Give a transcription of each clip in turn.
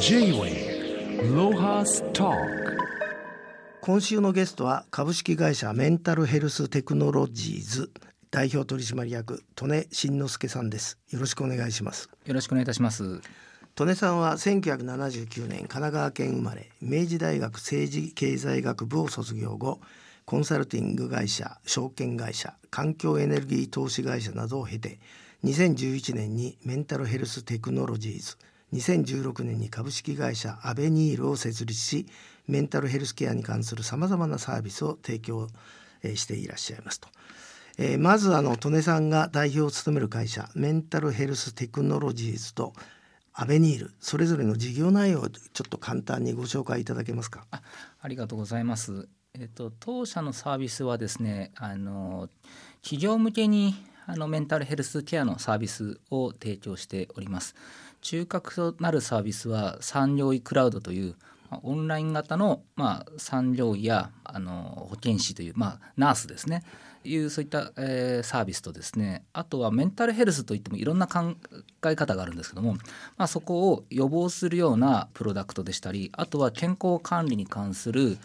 J-Way ロハスト今週のゲストは株式会社メンタルヘルステクノロジーズ代表取締役利根慎之介さんです。よろしくお願いします。よろしくお願いいたします。利根さんは1979年神奈川県生まれ明治大学政治経済学部を卒業後コンサルティング会社証券会社環境エネルギー投資会社などを経て2011年にメンタルヘルステクノロジーズ2016年に株式会社アベニールを設立しメンタルヘルスケアに関するさまざまなサービスを提供していらっしゃいますと。えー、まずあの利根さんが代表を務める会社メンタルヘルステクノロジーズとアベニールそれぞれの事業内容をちょっと簡単にご紹介いただけますか？あありがとうございます。えっと当社のサービスはですねあの企業向けにあのメンタルヘルスケアのサービスを提供しております。中核となるサービスは産業医クラウドというオンライン型の、まあ、産業医やあの保健師という、まあ、ナースですねいうそういった、えー、サービスとですねあとはメンタルヘルスといってもいろんな考え方があるんですけども、まあ、そこを予防するようなプロダクトでしたりあとは健康管理に関する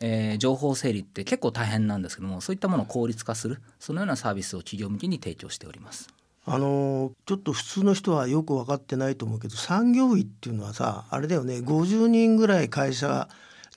えー、情報整理って結構大変なんですけどもそういったものを効率化するそのようなサービスを企業向けに提供しております。あのちょっと普通の人はよく分かってないと思うけど産業医っていうのはさあれだよね50人ぐらい会社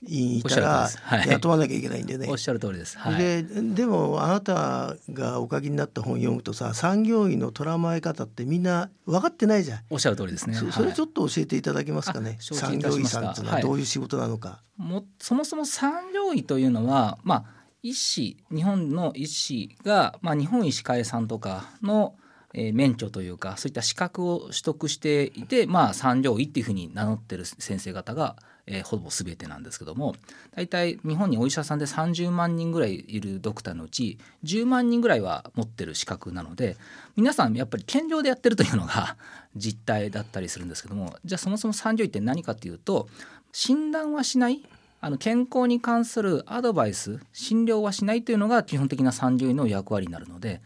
いたら雇わなきゃいけないんでね。おっしゃる通りです。はい、ででもあなたがお書きになった本読むとさ産業医の捉まえ方ってみんな分かってないじゃん。おっしゃる通りですね。そそれちょっと教えていただけますかね？産業医さんっていうのはどういう仕事なのか。はい、もそもそも産業医というのはまあ医師日本の医師が、まあ、日本医師会さんとかのえー、免許というかそういった資格を取得していて、まあ、産業医っていうふうに名乗ってる先生方がえー、ほぼ全てなんですけども大体日本にお医者さんで30万人ぐらいいるドクターのうち10万人ぐらいは持ってる資格なので皆さんやっぱり健常でやってるというのが 実態だったりするんですけどもじゃあそもそも産業医って何かっていうと診断はしないあの健康に関するアドバイス診療はしないというのが基本的な産業医の役割になるので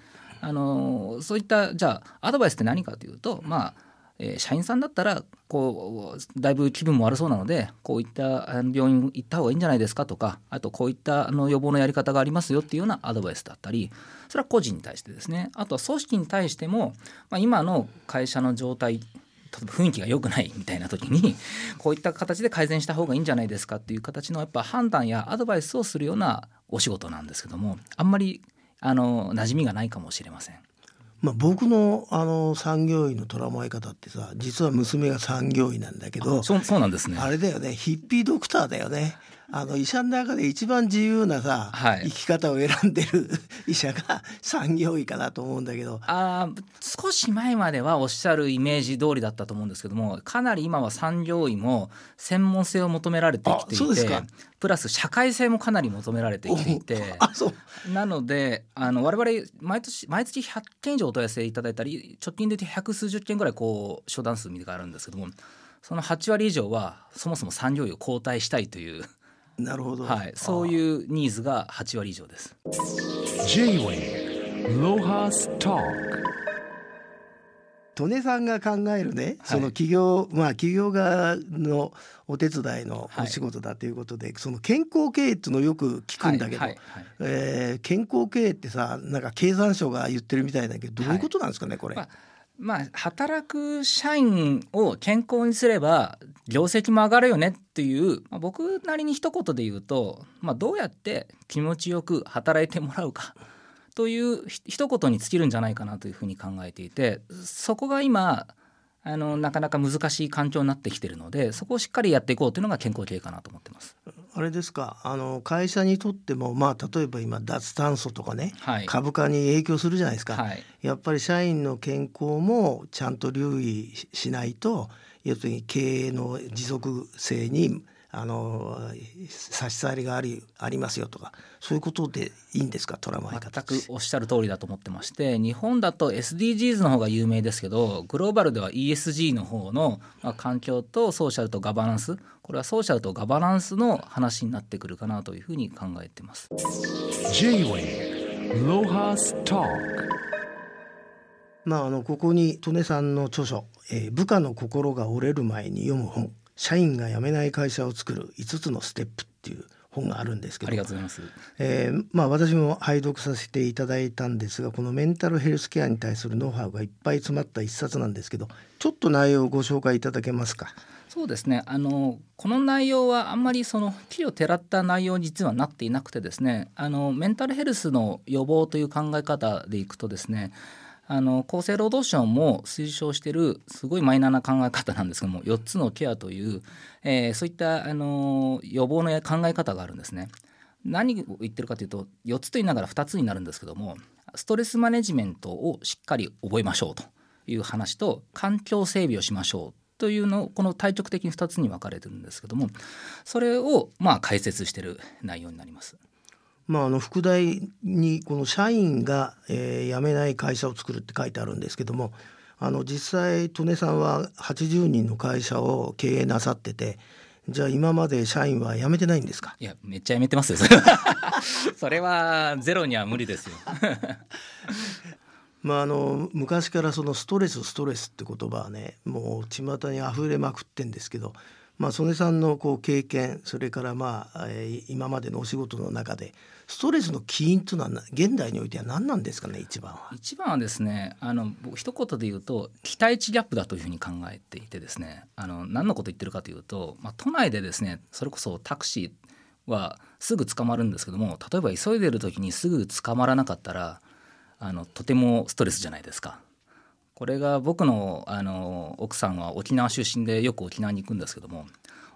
あのそういったじゃあアドバイスって何かというとまあえ、社員さんだったらこうだいぶ気分も悪そうなのでこういった病院行った方がいいんじゃないですかとかあとこういったあの予防のやり方がありますよっていうようなアドバイスだったりそれは個人に対してですね。あとは組織に対しても、まあ、今の会社の状態例えば雰囲気が良くないみたいな時に こういった形で改善した方がいいんじゃないですかっていう形のやっぱ判断やアドバイスをするようなお仕事なんですけどもあんまりあの馴染みがないかもしれません。まあ、僕のあの産業医の捉まえ方ってさ実は娘が産業医なんだけどそうそうなんですねあれだよねヒッピードクターだよねあの医者の中で一番自由なさ、はい、生き方を選んでる 医者が産業医かなと思うんだけど。あ少し前まではおっしゃるイメージ通りだったと思うんですけどもかなり今は産業医も専門性を求められてきていてプラス社会性もかなり求められてきていて。なのであの我々毎年毎月100件以上お問い合わせいただいたり直近で百数十件ぐらいこう商談数があるんですけどもその8割以上はそもそも産業医を交代したいというなるほど、はい、そういうニーズが8割以上です。J-Way ロハスト利根さんが考えるね、その企業、まあ企業側のお手伝いのお仕事だということで、はい、その健康経営っていうのをよく聞くんだけど、はい。はい、えー、健康経営ってさなんか経産省が言ってるみたいだけどどういうことなんですかねこれ。まあまあ、働く社員を健康にすれば業績も上がるよねっていう、まあ、僕なりに一言で言うと、まあ、どうやって気持ちよく働いてもらうか という一言に尽きるんじゃないかなというふうに考えていてそこが今あのなかなか難しい環境になってきてるのでそこをしっかりやっていこうというのが健康経営かなと思ってます。あれですかあの会社にとっても、まあ、例えば今脱炭素とかね、はい、株価に影響するじゃないですか、はい、やっぱり社員の健康もちゃんと留意しないと要するに経営の持続性にあの差し障りがありありますよとかそういうことでいいんですか？捉まえ方全くおっしゃる通りだと思ってまして日本だと SDGs の方が有名ですけどグローバルでは ESG の方の、まあ、環境とソーシャルとガバナンスこれはソーシャルとガバナンスの話になってくるかなというふうに考えてます。J-Way ロハストまあ、あのここに利根さんの著書、えー「部下の心が折れる前に読む本」社員が辞めない会社を作る5つのステップっていう本があるんですけどありがとうございます、えーまあ、私も拝読させていただいたんですがこのメンタルヘルスケアに対するノウハウがいっぱい詰まった一冊なんですけどちょっと内容をご紹介いただけますか？そうですねあのこの内容はあんまりその木をてらった内容に実はなっていなくてですねあのメンタルヘルスの予防という考え方でいくとですねあの厚生労働省も推奨してるすごいマイナーな考え方なんですけども4つのケアという、えー、そういったあの予防の考え方があるんですね。何を言ってるかというと4つと言いながら2つになるんですけどもストレスマネジメントをしっかり覚えましょうという話と環境整備をしましょうというのをこの対極的に2つに分かれてるんですけどもそれをまあ解説してる内容になります。まあ、あの副題にこの社員が、えー、辞めない会社を作るって書いてあるんですけどもあの実際利根さんは80人の会社を経営なさっててじゃあ今まで社員は辞めてないんですか？いやめっちゃ辞めてますよ。それ。は それはゼロには無理ですよ。まあ、あの昔からそのストレスストレスって言葉はねもう巷にあふれまくってんですけど、まあ、曽根さんのこう経験それからまあ、えー、今までのお仕事の中でストレスの起因というのは現代においては何なんですかね一番は。一番はですねあの僕一言で言うと期待値ギャップだというふうに考えていてですねあの何のこと言ってるかというと、まあ、都内でですねそれこそタクシーはすぐ捕まるんですけども例えば急いでる時にすぐ捕まらなかったらあのとてもストレスじゃないですか。これが僕のあの奥さんは沖縄出身でよく沖縄に行くんですけども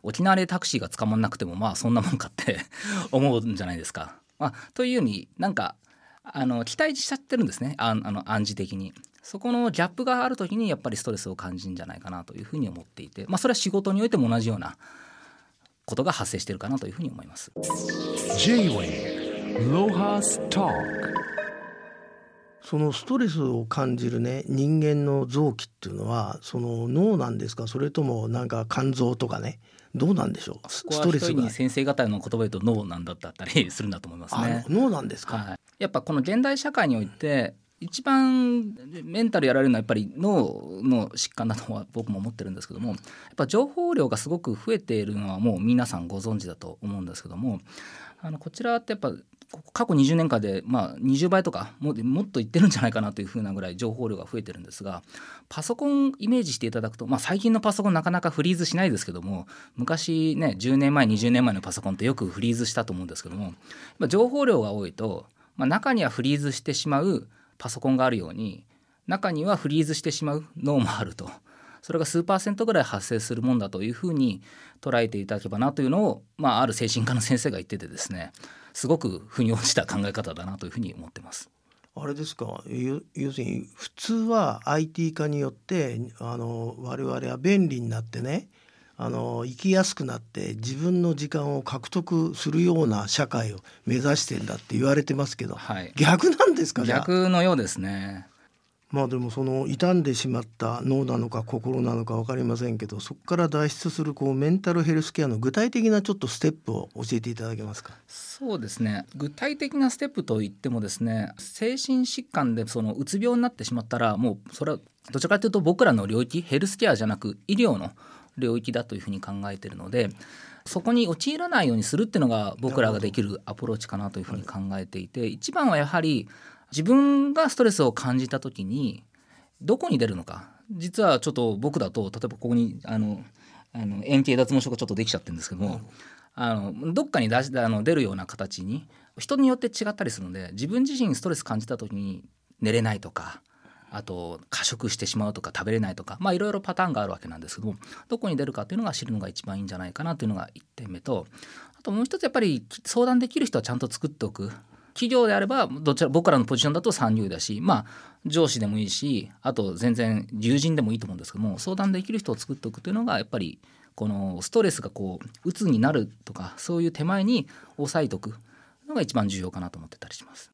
沖縄でタクシーが捕まんなくてもまあそんなもんかって 思うんじゃないですか。まあ、というようになんかあの期待しちゃってるんですねあの暗示的に。そこのギャップがある時にやっぱりストレスを感じるんじゃないかなというふうに思っていて、まあ、それは仕事においても同じようなことが発生してるかなというふうに思います。J-Way ロハスターそのストレスを感じるね人間の臓器っていうのはその脳なんですか？それともなんか肝臓とかね？どうなんでしょう？ストレスに先生方の言葉言うと脳なんだったりするんだと思いますね。脳なんですか、はい、やっぱこの現代社会において一番メンタルやられるのはやっぱり脳の疾患だとは僕も思ってるんですけどもやっぱ情報量がすごく増えているのはもう皆さんご存知だと思うんですけどもあのこちらってやっぱ過去20年間で、まあ、20倍とかもっといってるんじゃないかなというふうなぐらい情報量が増えてるんですがパソコンイメージしていただくと、まあ、最近のパソコンなかなかフリーズしないですけども昔ね10年前20年前のパソコンってよくフリーズしたと思うんですけども情報量が多いと、まあ、中にはフリーズしてしまうパソコンがあるように中にはフリーズしてしまう脳もあると。それが数パーセントぐらい発生するもんだというふうに捉えていただけばなというのを、まあ、ある精神科の先生が言っててですねすごく腑に落ちた考え方だなというふうに思ってます。あれですか？要するに普通は IT 化によってあの我々は便利になってねあの生きやすくなって自分の時間を獲得するような社会を目指してんだって言われてますけど、はい、逆なんですか？逆のようですね。まあでもその傷んでしまった脳なのか心なのか分かりませんけどそこから脱出するこうメンタルヘルスケアの具体的なちょっとステップを教えていただけますか？そうですね。具体的なステップといってもですね精神疾患でそのうつ病になってしまったらもうそれはどちらかというと僕らの領域ヘルスケアじゃなく医療の領域だというふうに考えているのでそこに陥らないようにするっていうのが僕らができるアプローチかなというふうに考えていて一番はやはり自分がストレスを感じた時にどこに出るのか。実はちょっと僕だと例えばここにあのあの円形脱毛症がちょっとできちゃってるんですけども、あのどっかに出しあの出るような形に人によって違ったりするので自分自身ストレス感じた時に寝れないとかあと過食してしまうとか食べれないとかまあいろいろパターンがあるわけなんですけどもどこに出るかっていうのが知るのが一番いいんじゃないかなというのが1点目とあともう一つやっぱり相談できる人はちゃんと作っておく企業であればどちら僕らのポジションだと参入だしまあ上司でもいいしあと全然友人でもいいと思うんですけども相談できる人を作っておくというのがやっぱりこのストレスがこう鬱になるとかそういう手前に抑えておくのが一番重要かなと思ってたりします。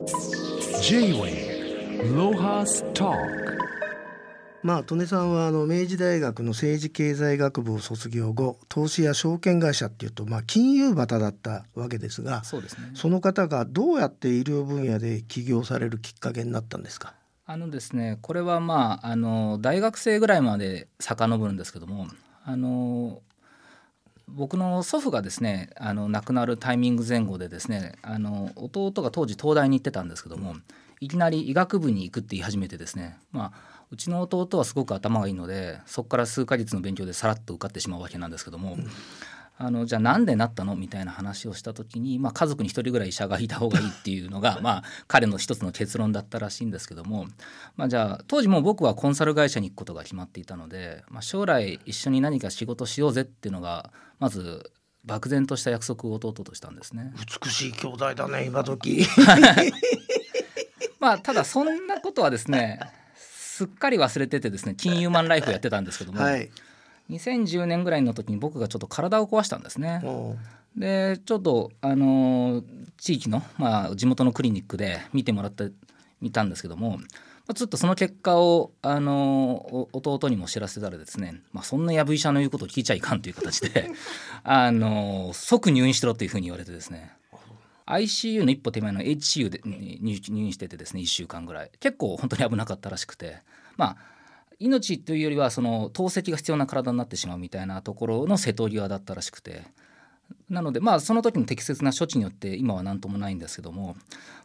まあ、利根さんはあの明治大学の政治経済学部を卒業後投資や証券会社っていうと、まあ、金融旗だったわけですがそうですね、その方がどうやって医療分野で起業されるきっかけになったんですか？あのですねこれはまああの大学生ぐらいまで遡るんですけどもあの僕の祖父がですねあの亡くなるタイミング前後でですねあの弟が当時東大に行ってたんですけどもいきなり医学部に行くって言い始めてですねまあうちの弟はすごく頭がいいのでそこから数ヶ月の勉強でさらっと受かってしまうわけなんですけども、あのじゃあなんでなったのみたいな話をした時に、まあ、家族に一人ぐらい医者がいた方がいいっていうのがまあ彼の一つの結論だったらしいんですけども、まあ、じゃあ当時も僕はコンサル会社に行くことが決まっていたので、まあ、将来一緒に何か仕事しようぜっていうのがまず漠然とした約束を弟としたんですね。美しい兄弟だね今時 まあただそんなことはですねすっかり忘れててですね金融マンライフやってたんですけども、はい、2010年ぐらいの時に僕がちょっと体を壊したんですね。でちょっとあの地域の、まあ、地元のクリニックで見てもらってみたんですけどもちょっとその結果をあの弟にも知らせたらですね、まあ、そんなやぶ医者の言うことを聞いちゃいかんという形で あの即入院しろというふうに言われてですね ICU の一歩手前の HCU で入院しててですね1週間ぐらい。結構本当に危なかったらしくて。まあ命というよりはその透析が必要な体になってしまうみたいなところの瀬戸際だったらしくてなのでまあその時の適切な処置によって今は何ともないんですけども、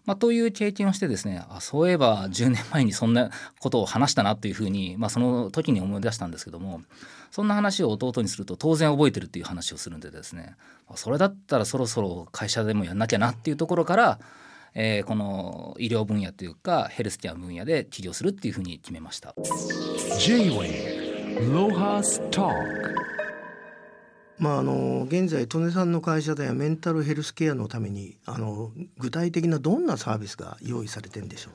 まあ、という経験をしてですねあそういえば10年前にそんなことを話したなというふうに、まあ、その時に思い出したんですけどもそんな話を弟にすると当然覚えてるっていう話をするんでですねそれだったらそろそろ会社でもやんなきゃなっていうところから、えー、この医療分野というかヘルスケア分野で起業するっていうふうに決めました。まあ、あの現在利根さんの会社ではメンタルヘルスケアのためにあの具体的などんなサービスが用意されてるんでしょう？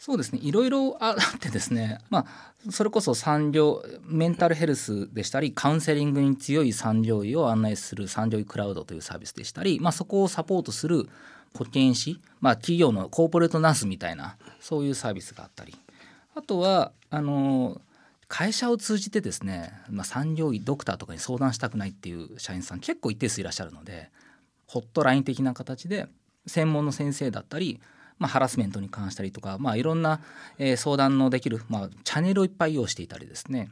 そうですね。いろいろあってですね、まあ、それこそ産業メンタルヘルスでしたりカウンセリングに強い産業医を案内する産業医クラウドというサービスでしたり、まあ、そこをサポートする保健師、まあ、企業のコーポレートナースみたいなそういうサービスがあったり。あとはあの会社を通じてですね、まあ、産業医ドクターとかに相談したくないっていう社員さん結構一定数いらっしゃるのでホットライン的な形で専門の先生だったりまあ、ハラスメントに関したりとか、まあ、いろんな、えー、相談のできる、まあ、チャンネルをいっぱい用意していたりですね。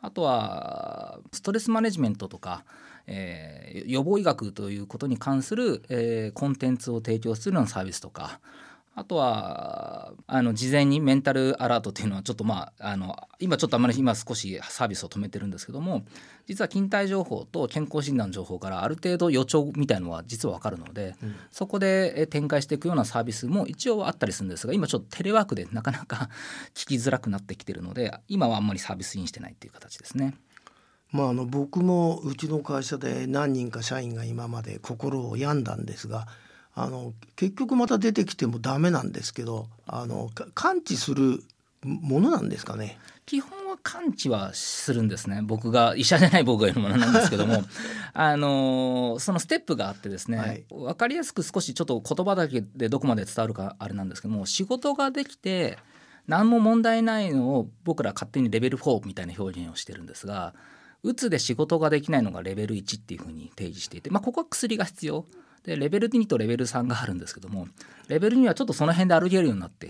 あとはストレスマネジメントとか、えー、予防医学ということに関する、えー、コンテンツを提供するようなサービスとかあとはあの事前にメンタルアラートっていうのはちょっとまああの今ちょっとあんまり今少しサービスを止めてるんですけども実は勤怠情報と健康診断情報からある程度予兆みたいのは実は分かるので、うん、そこで展開していくようなサービスも一応あったりするんですが今ちょっとテレワークでなかなか聞きづらくなってきてるので今はあんまりサービスインしてないっていう形ですね。まあ、あの僕もうちの会社で何人か社員が今まで心を病んだんですがあの結局また出てきてもダメなんですけどあの感知するものなんですかね？基本は感知はするんですね。僕が 医者じゃない僕が言うものなんですけども。あのそのステップがあってですね、はい、分かりやすく少しちょっと言葉だけでどこまで伝わるかあれなんですけども仕事ができて何も問題ないのを僕ら勝手にレベル4みたいな表現をしてるんですがうつで仕事ができないのがレベル1っていうふうに提示していて、まあ、ここは薬が必要でレベル2とレベル3があるんですけどもレベル2はちょっとその辺で歩けるようになって、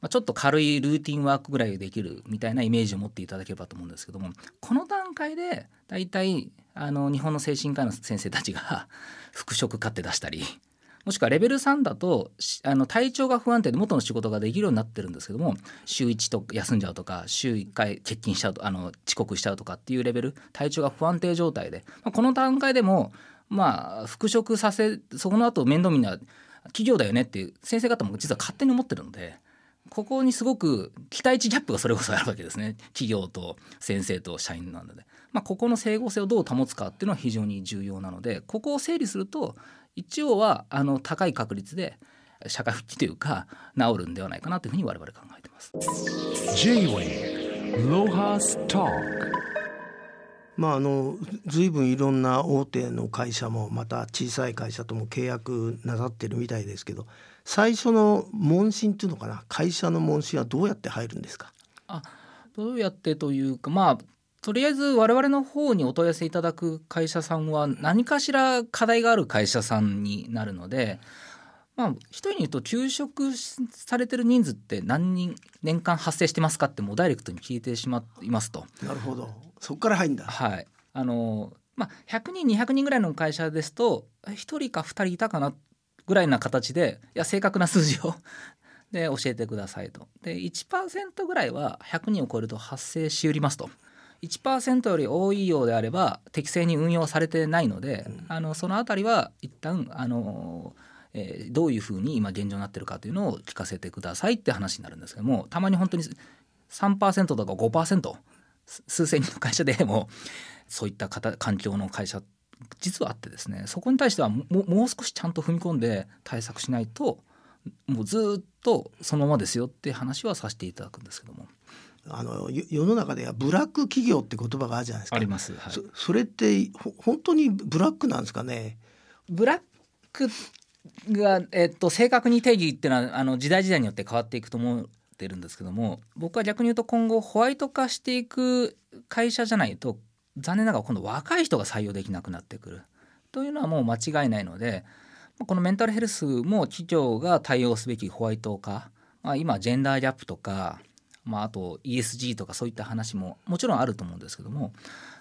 まあ、ちょっと軽いルーティンワークぐらいできるみたいなイメージを持っていただければと思うんですけどもこの段階で大体あの日本の精神科医の先生たちが復職買って出したりもしくはレベル3だとあの体調が不安定で元の仕事ができるようになってるんですけども週1と休んじゃうとか週1回欠勤しちゃうとあの遅刻しちゃうとかっていうレベル体調が不安定状態で、まあ、この段階でもまあ復職させその後面倒見な企業だよねっていう先生方も実は勝手に思ってるのでここにすごく期待値ギャップがそれこそあるわけですね。企業と先生と社員なので、まあ、ここの整合性をどう保つかっていうのは非常に重要なのでここを整理すると一応はあの高い確率で社会復帰というか治るんではないかなというふうに我々考えています。まあ、あの随分いろんな大手の会社もまた小さい会社とも契約なさってるみたいですけど最初の問診っていうのかな？会社の問診はどうやって入るんですか？あどうやってというかまあとりあえず我々の方にお問い合わせいただく会社さんは何かしら課題がある会社さんになるので、まあ、一人に言うと休職されてる人数って何人年間発生してますかってもうダイレクトに聞いてしまいますと。なるほど。そこから入るんだ。はい。あのまあ、100人200人ぐらいの会社ですと1人か2人いたかなぐらいな形でいや正確な数字を で教えてくださいと。で1%ぐらいは100人を超えると発生しうりますと。1%より多いようであれば適正に運用されてないので、うん、あのそのあたりは一旦あの、えー、どういうふうに今現状になってるかというのを聞かせてくださいって話になるんですけどもたまに本当に3%とか5%数千人の会社でもそういった環境の会社実はあってですねそこに対してはもう少しちゃんと踏み込んで対策しないともうずっとそのままですよって話はさせていただくんですけども。あの世の中ではブラック企業って言葉があるじゃないですか。あります。はい、そそれって本当にブラックなんですかね？ブラックがえっと正確に定義っていうのはあの時代時代によって変わっていくと思ってるんですけども、僕は逆に言うと今後ホワイト化していく会社じゃないと残念ながら今度若い人が採用できなくなってくるというのはもう間違いないので。このメンタルヘルスも企業が対応すべきホワイト化、まあ、今ジェンダーギャップとか、まあ、あと ESG とかそういった話ももちろんあると思うんですけども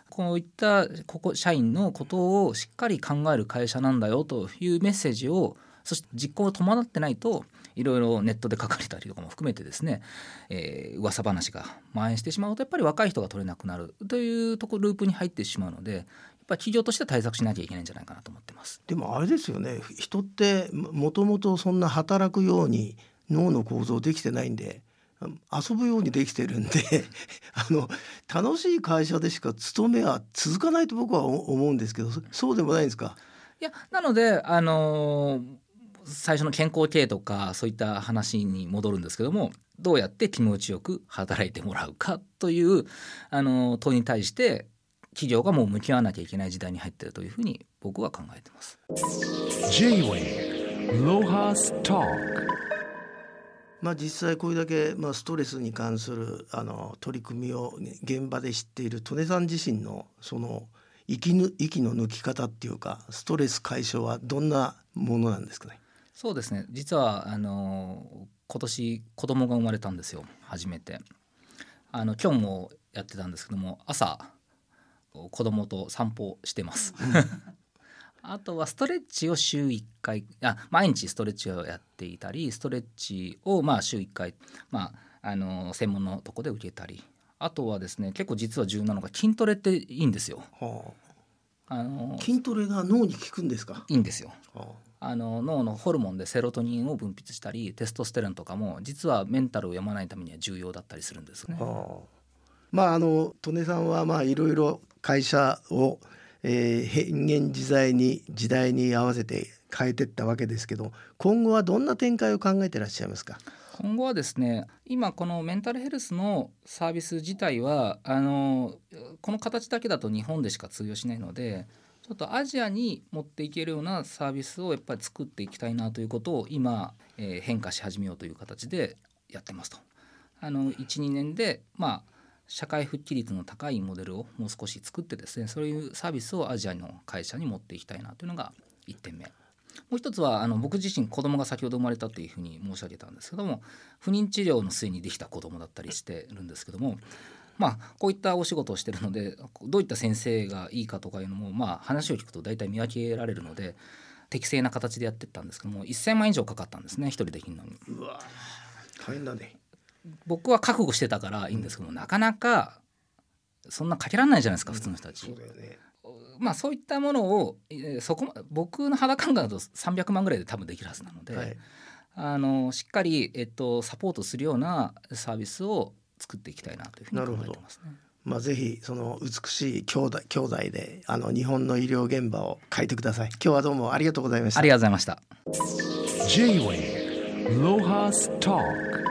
こういったここ社員のことをしっかり考える会社なんだよというメッセージをそして実行を伴ってないといろいろネットで書かれたりとかも含めてですね、えー、噂話が蔓延してしまうとやっぱり若い人が取れなくなるというところループに入ってしまうのでぱ企業として対策しなきゃいけないんじゃないかなと思ってます。でもあれですよね。人ってもともとそんな働くように脳の構造できてないんで遊ぶようにできてるんで あの楽しい会社でしか勤めは続かないと僕は思うんですけどそうでもないんですか？いやなのであのー最初の健康経営とかそういった話に戻るんですけどもどうやって気持ちよく働いてもらうかというあの問いに対して企業がもう向き合わなきゃいけない時代に入っているというふうに僕は考えてます。まあ、実際これだけ、まあ、ストレスに関するあの取り組みを現場で知っている利根さん自身のその息ぬ息の抜き方っていうかストレス解消はどんなものなんですかね？そうですね。実はあの今年子供が生まれたんですよ。初めて。あの今日もやってたんですけども朝子供と散歩してます。あとはストレッチを週1回あ毎日ストレッチをやっていたりストレッチをまあ週1回、まあ、あの専門のとこで受けたりあとはですね結構実は重要なのが筋トレっていいんですよ。はあ、あの筋トレが脳に効くんですか？いいんですよ。はあ、あの脳のホルモンでセロトニンを分泌したりテストステロンとかも実はメンタルを病まないためには重要だったりするんですね。はあまああの利根さんはまあいろいろ会社を、えー、変幻自在に時代に合わせて変えていったわけですけど今後はどんな展開を考えてらっしゃいますか？今後はですね今このメンタルヘルスのサービス自体はあのこの形だけだと日本でしか通用しないのでちょっとアジアに持っていけるようなサービスをやっぱり作っていきたいなということを今、えー、変化し始めようという形でやってますと。あの12年でまあ社会復帰率の高いモデルをもう少し作ってですねそういうサービスをアジアの会社に持っていきたいなというのが1点目。もう一つはあの僕自身子供が先ほど生まれたというふうに申し上げたんですけども不妊治療の末にできた子供だったりしてるんですけどもまあこういったお仕事をしてるのでどういった先生がいいかとかいうのもまあ話を聞くと大体見分けられるので適正な形でやってったんですけども1,000万以上かかったんですね一人できるのに。うわ大変だね僕は覚悟してたからいいんですけどなかなかそんなかけられないじゃないですか、普通の人たち。そうだよねまあそういったものをそこ僕の肌感覚だと300万ぐらいで多分できるはずなので、はい、あのしっかり、えっと、サポートするようなサービスを作っていきたいなというふうに考えてますね。まあ、ぜひその美しい兄弟兄弟であの日本の医療現場を変えてください。今日はどうもありがとうございました。ありがとうございました。J-Way ロハスター